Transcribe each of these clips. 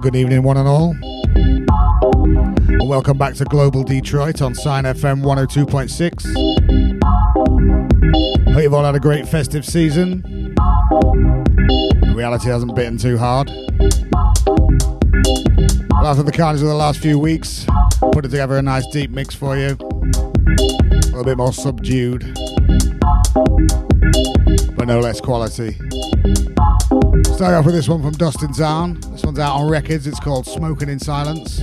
good evening, one and all. And welcome back to Global Detroit on Sine FM 102.6. Hope you've all had a great festive season. Reality hasn't bitten too hard. Well, after the carnage of the last few weeks, put it together a nice deep mix for you. A little bit more subdued, but no less quality. Start off with this one from Dustin Zahn. This one's out on Rekids. It's called Smoking in Silence.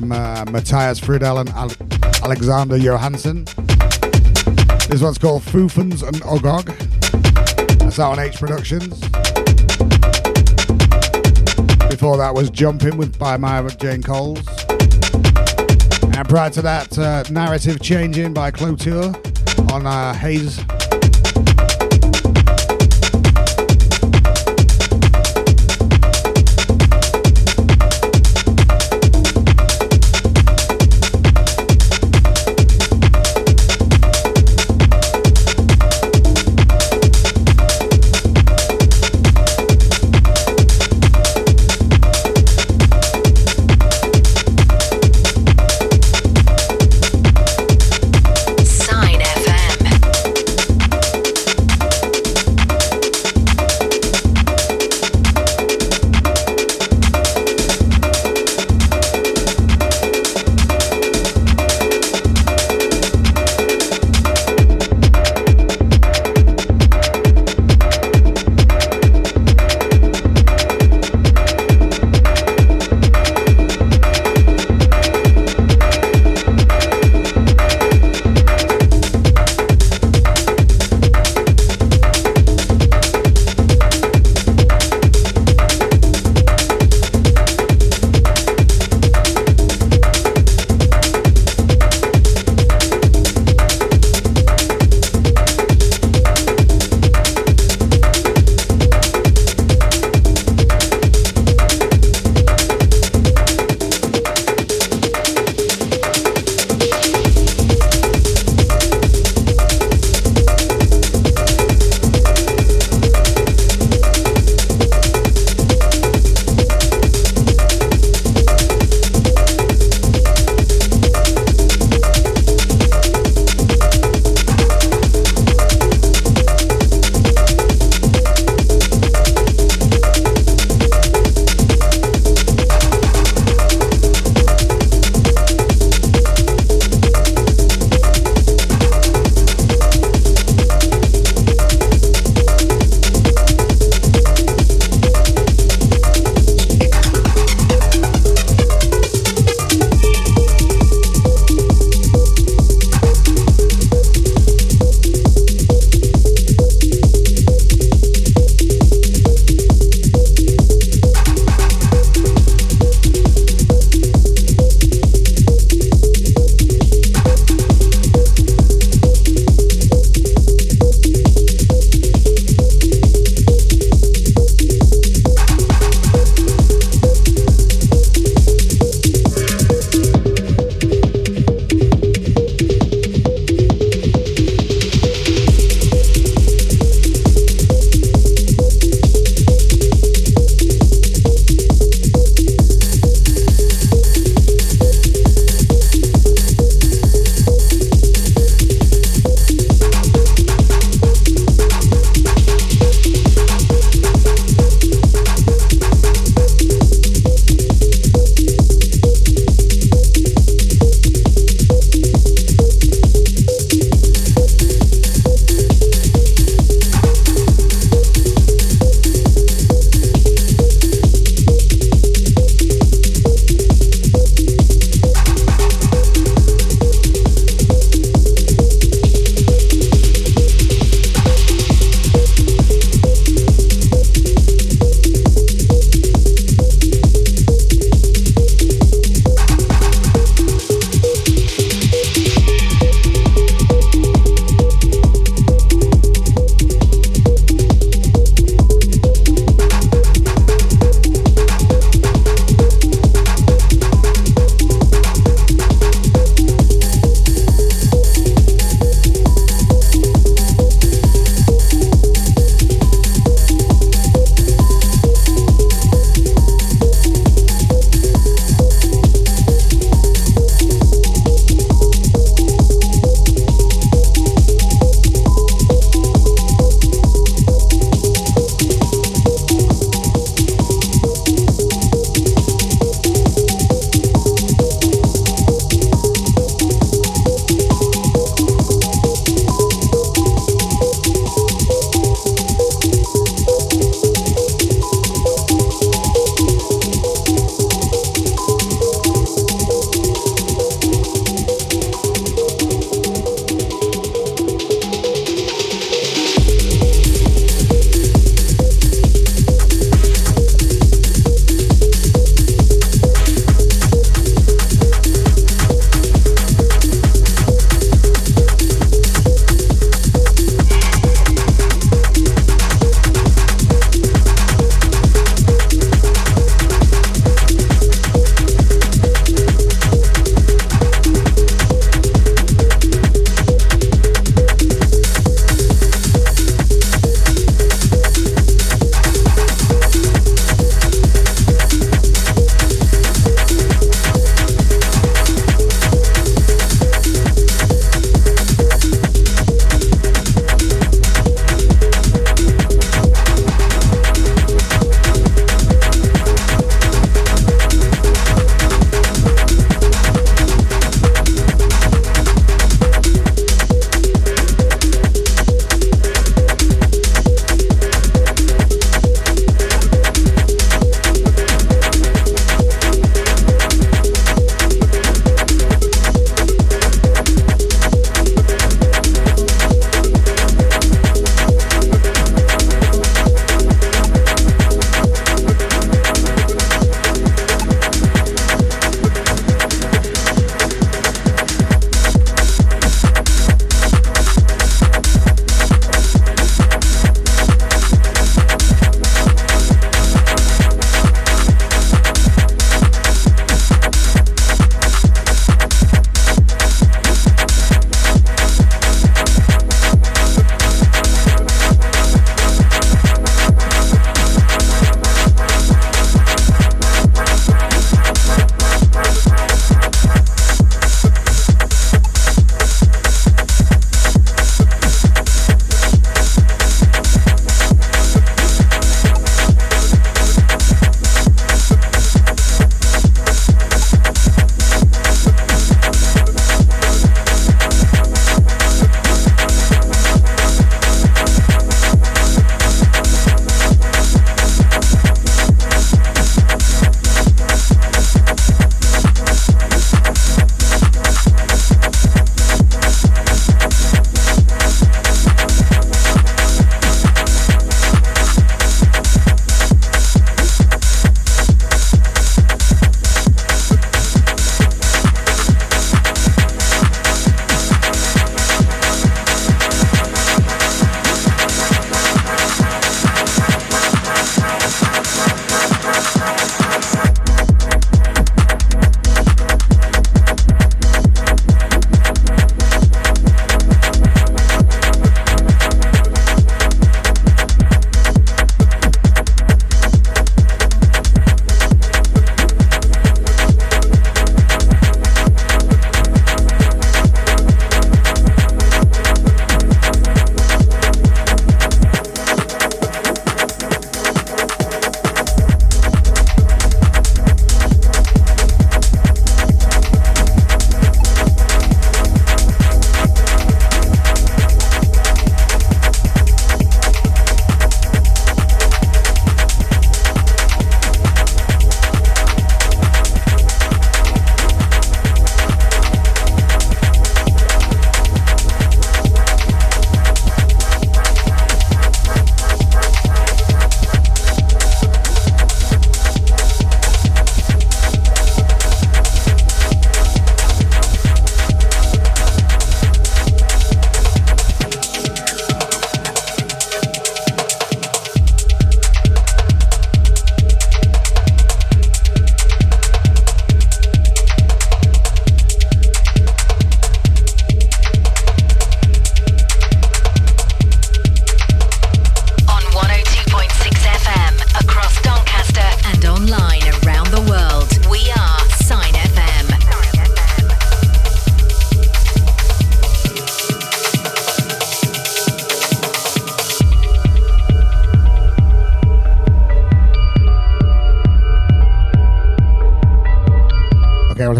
From uh, Mattias Fridell and Al- Alexander Johansson. This one's called Fuffens and Ofog. That's out on H Productions. Before that was Jumping with by Maya Jane Coles. And prior to that, uh, Narrative Changing by Clotur on uh,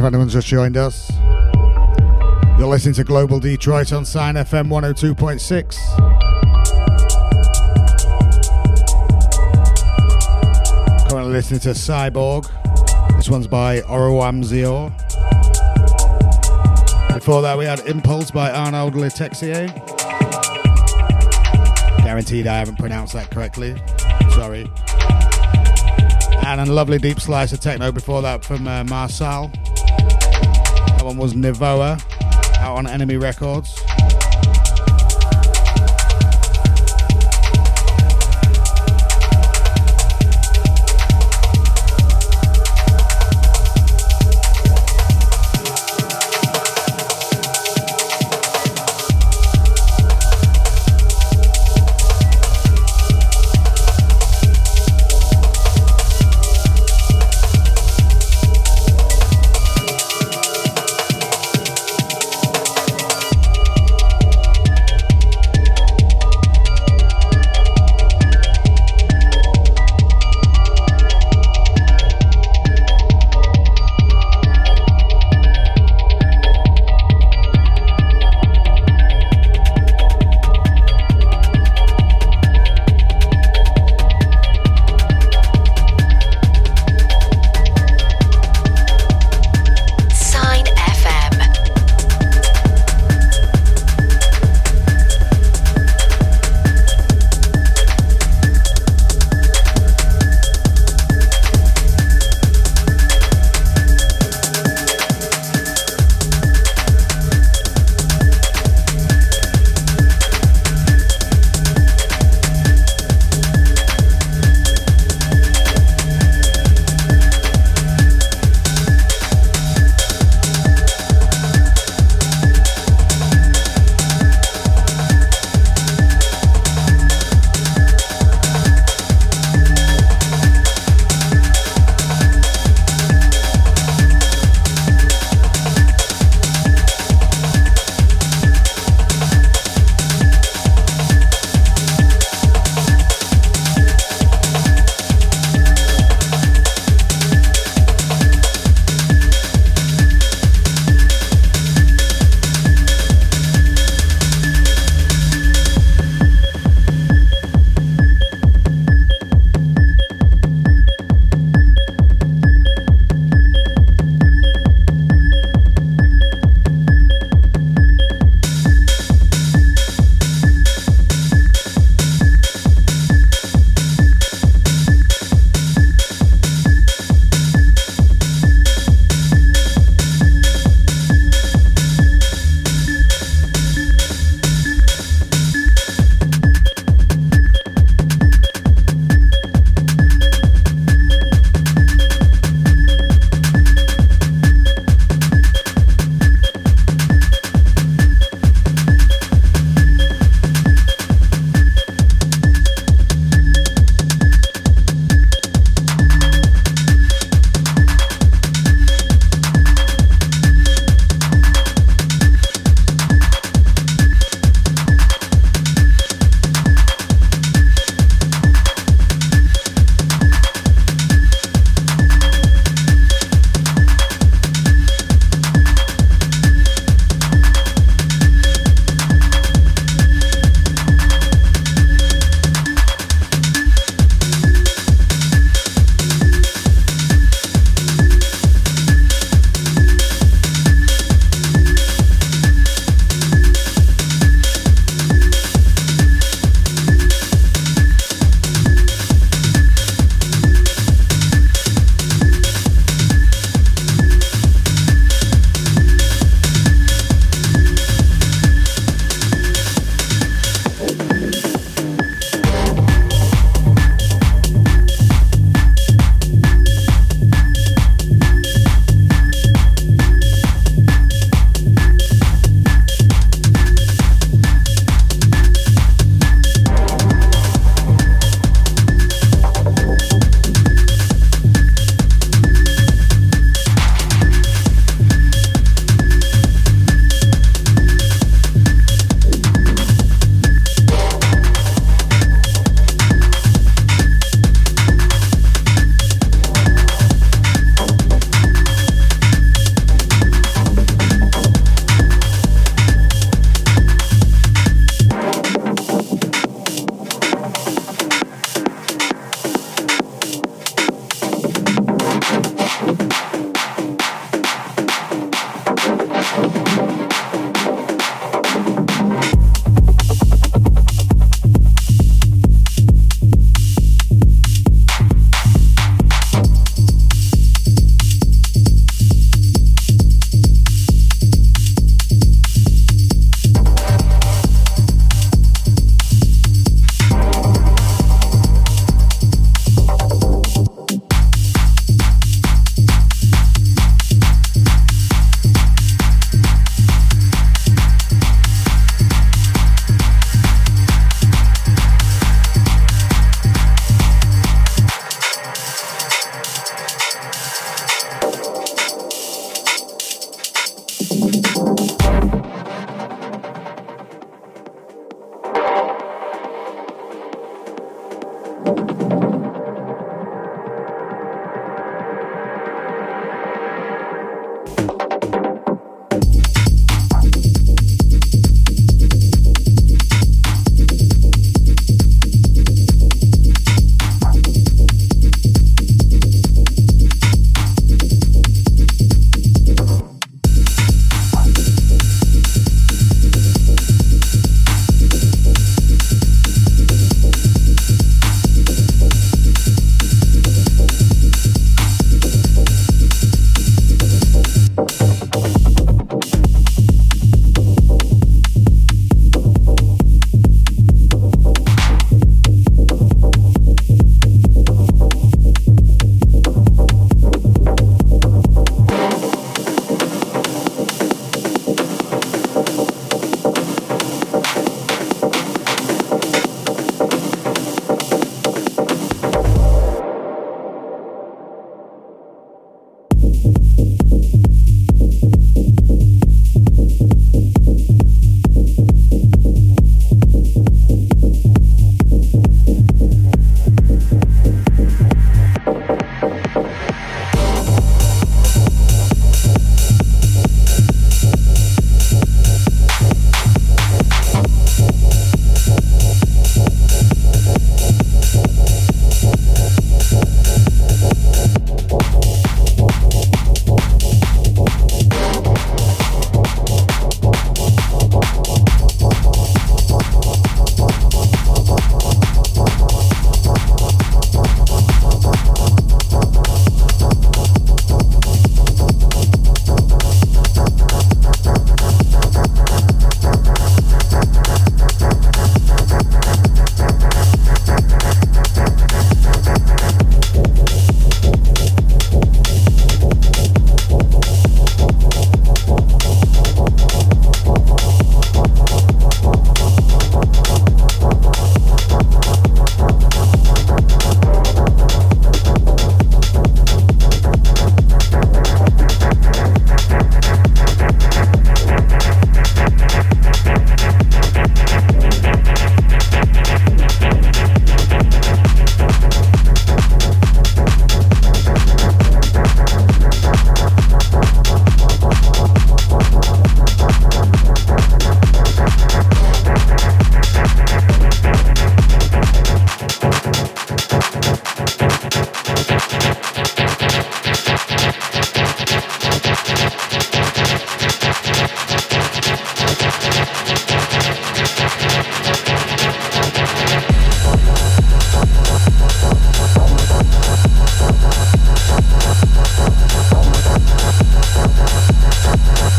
anyone's just joined us. You're listening to Global Detroit on Sine FM 102.6. Currently listening to Cyborg. This one's by Oruam Zior. Before that, we had Impulse by Arnaud Le Texier. Guaranteed I haven't pronounced that correctly. Sorry. And a lovely deep slice of techno before that from uh, Marcal. That one was Nevoa out on Enemy Records.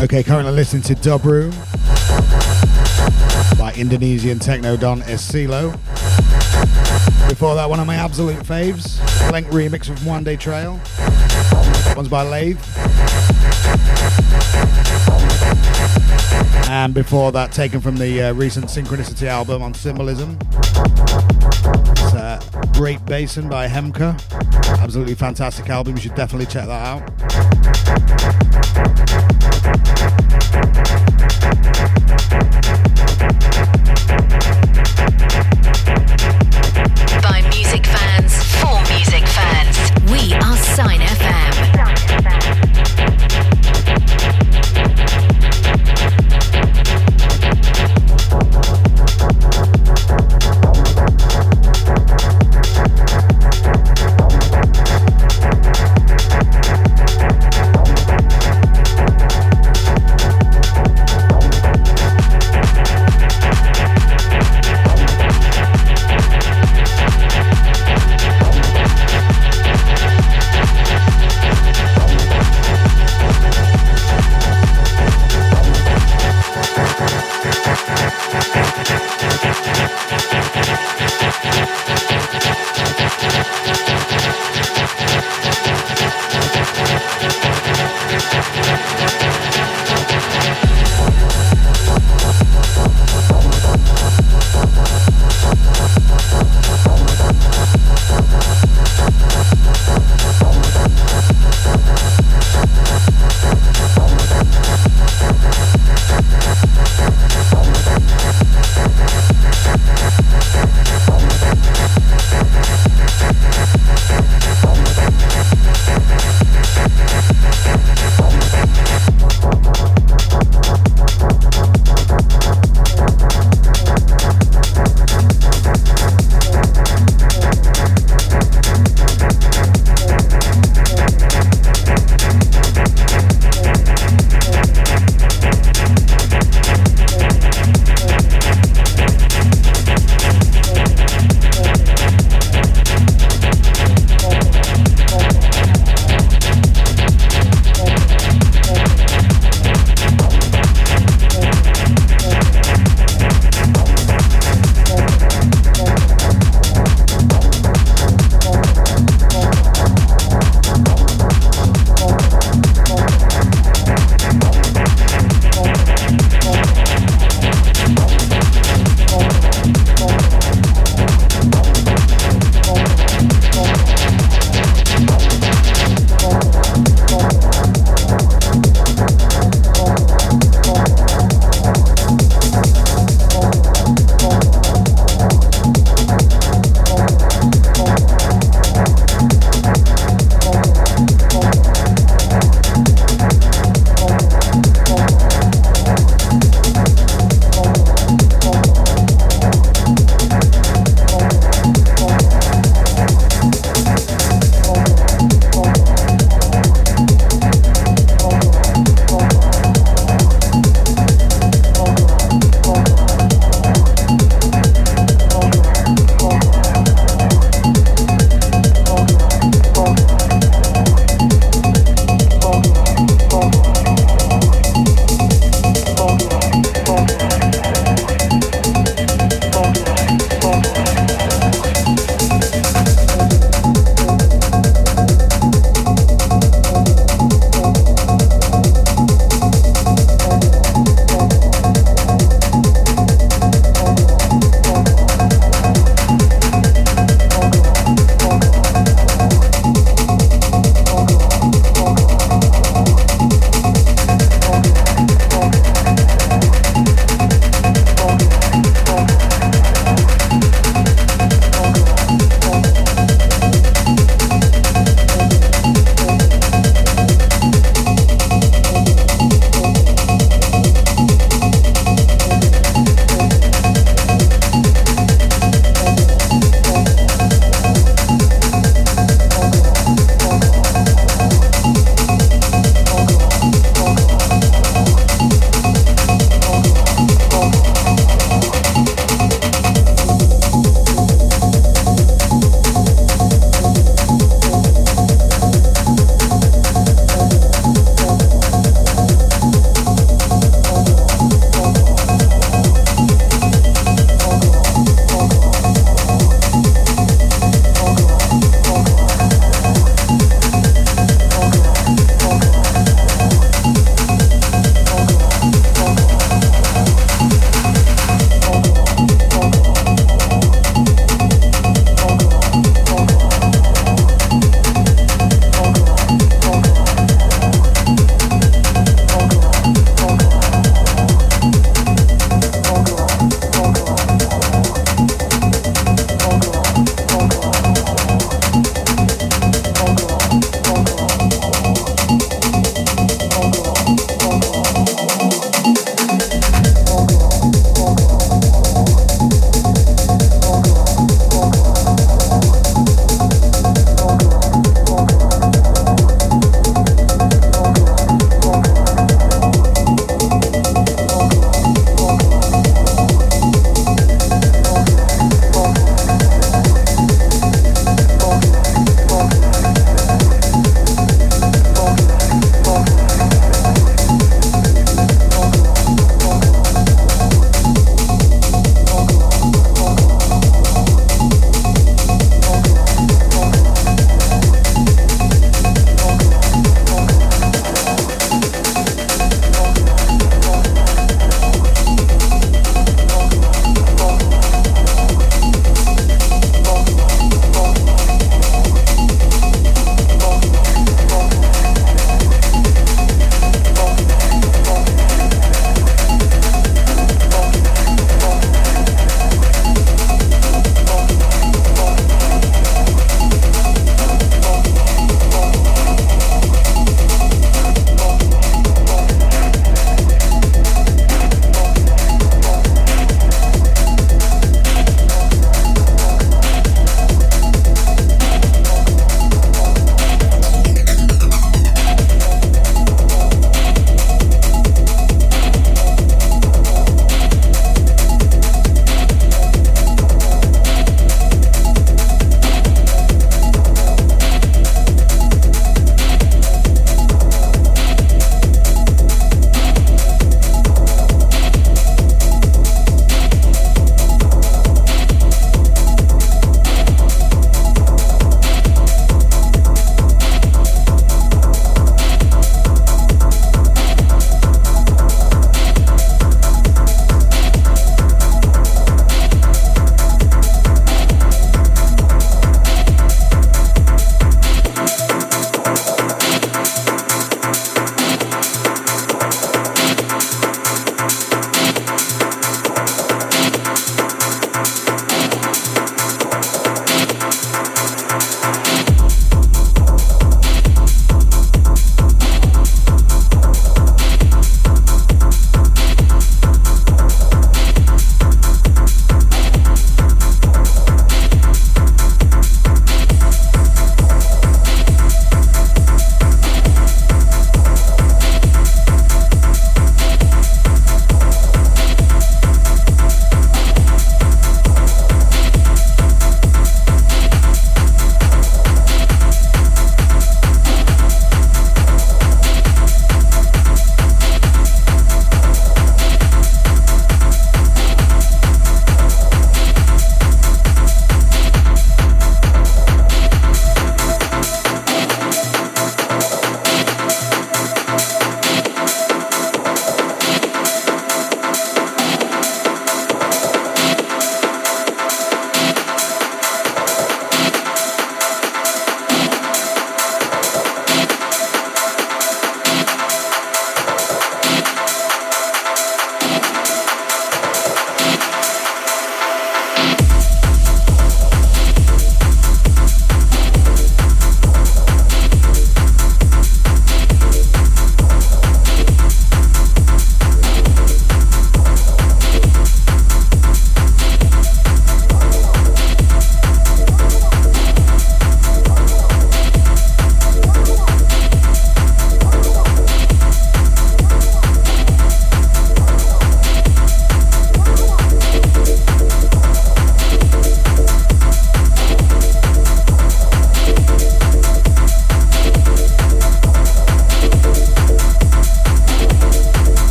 Okay, currently listening to Dubroom by Indonesian techno don Ecilo. Before that, one of my absolute faves, Link remix of Muande Trail. One's by Lathe. And before that, taken from the uh, recent Synchronicity album on Symbolism. Uh, Great Basin by Hemka. Absolutely fantastic album. You should definitely check that out. By music fans, for music fans. We are Sine FM. lovely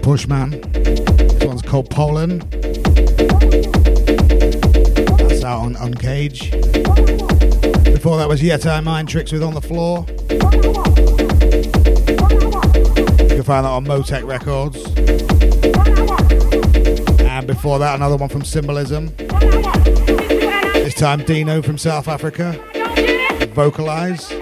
from Pushmann. This one's called Poland. That's out on Uncage. Before that was Yeti Mind Tricks with On the Floor. You can find that on Motech Records. And before that, another one from Symbolism. This time, Deano from South Africa. Vocalize.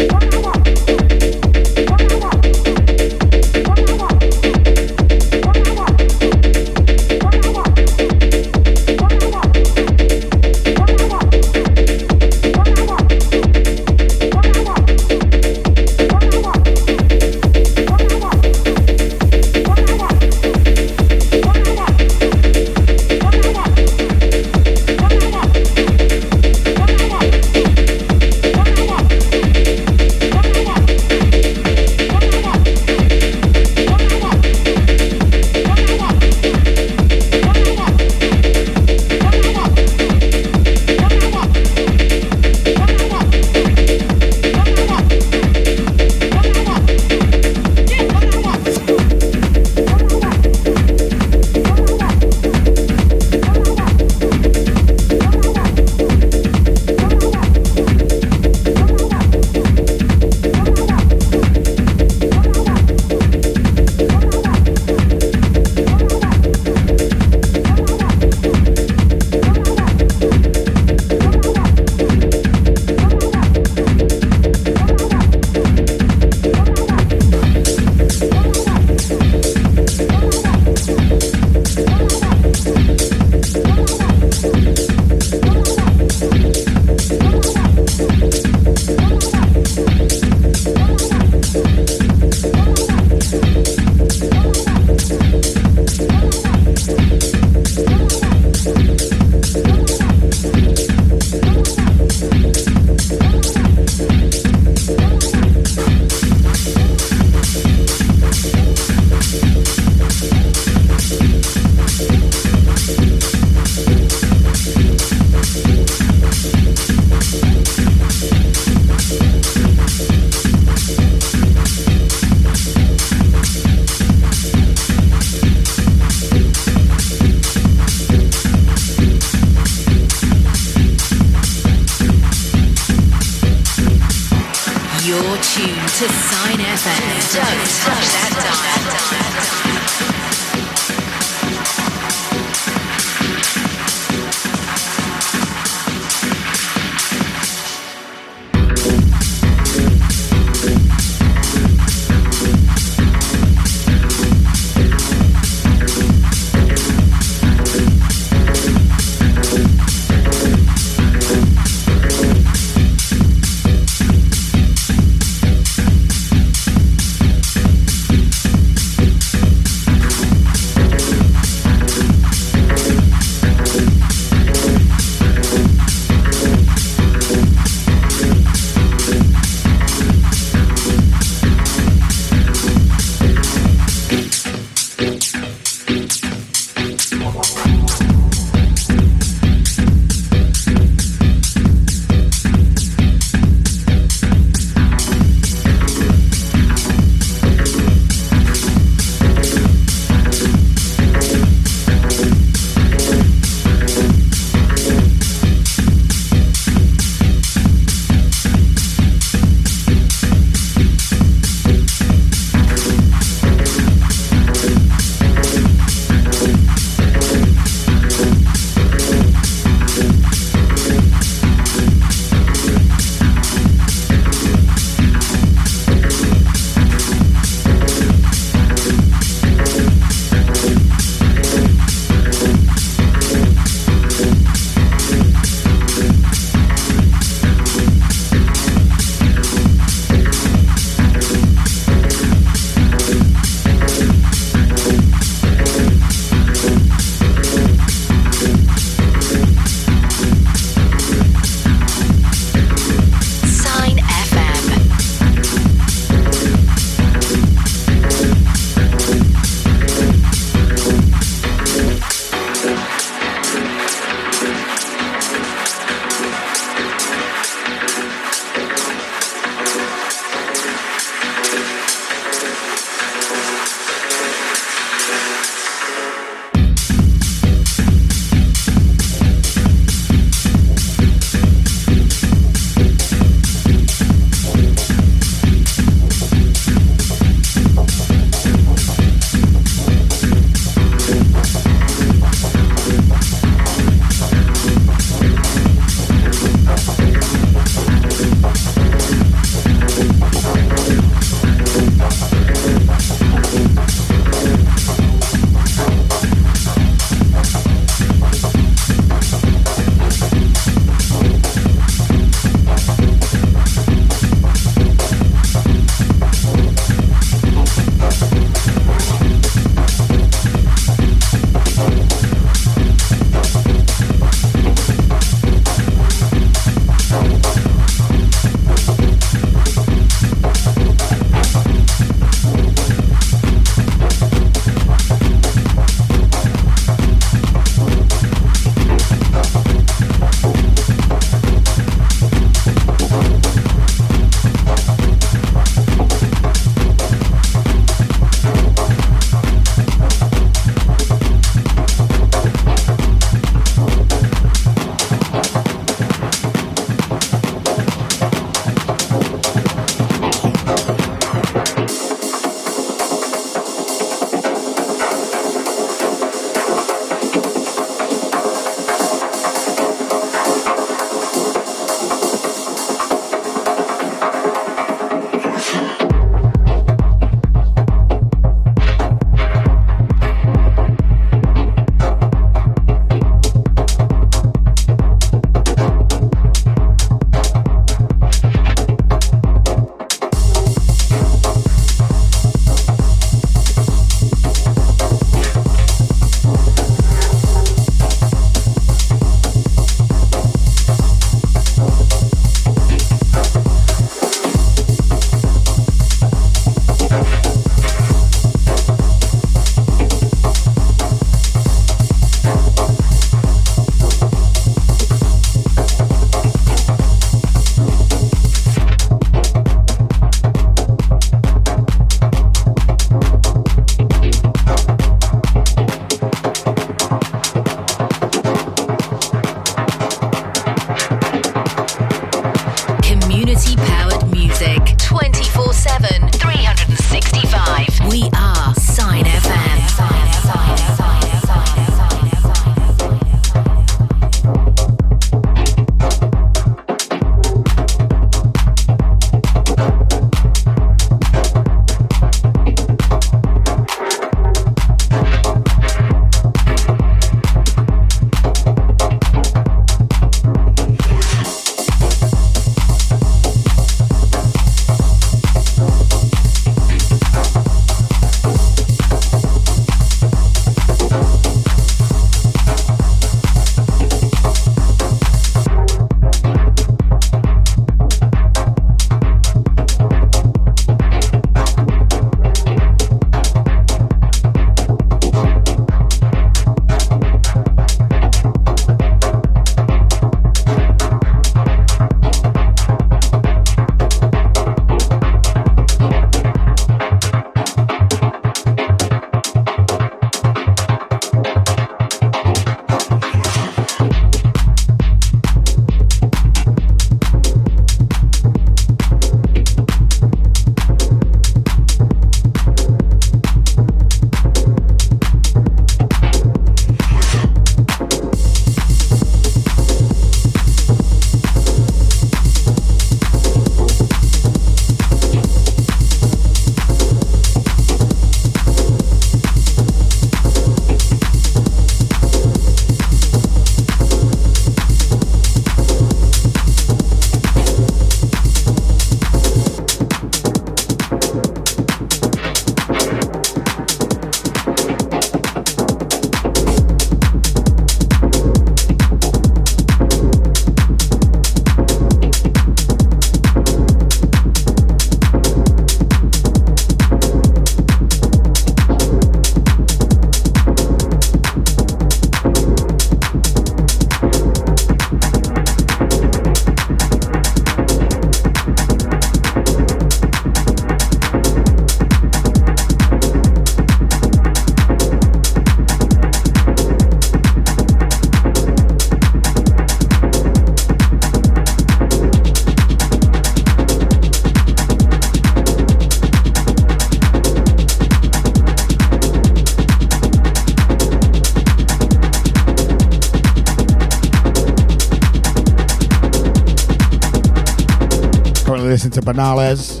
Into Benales.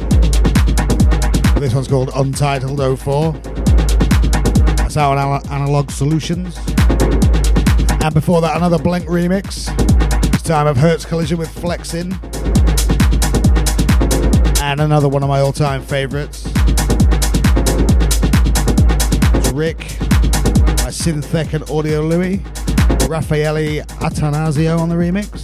This one's called Untitled 04. That's on Analog Solutions. And before that, another Blenk remix. This time of Hertz Collision with Flexin. And another one of my all time favourites. It's Ryc by Synthek and Audiolouis. Raffaele Attanasio on the remix.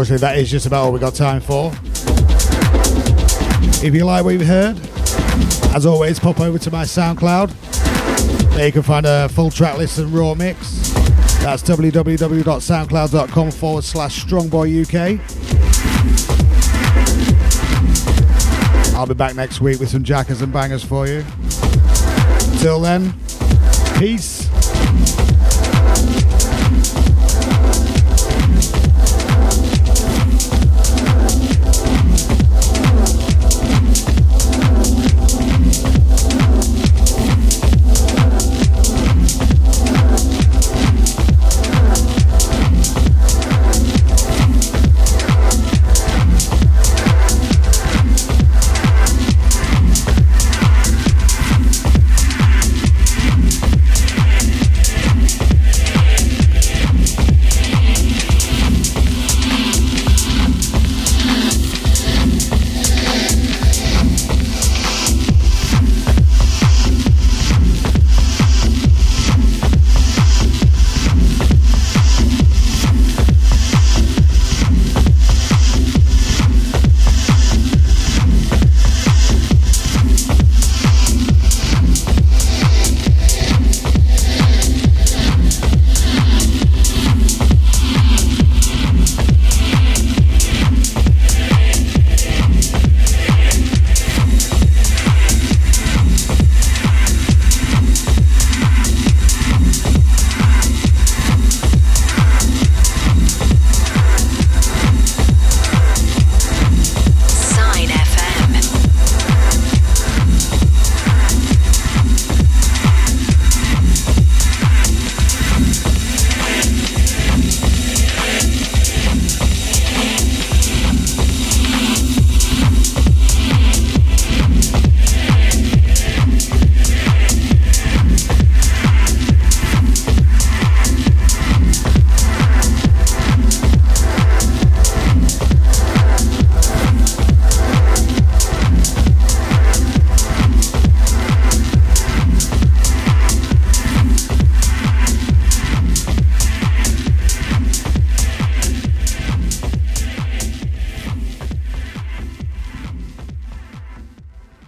Unfortunately, that is just about all we got time for. If you like what you've heard, as always, pop over to my SoundCloud. There you can find a full track list and raw mix. That's www.soundcloud.com forward slash strongboyuk. I'll be back next week with some jackers and bangers for you. Till then, peace.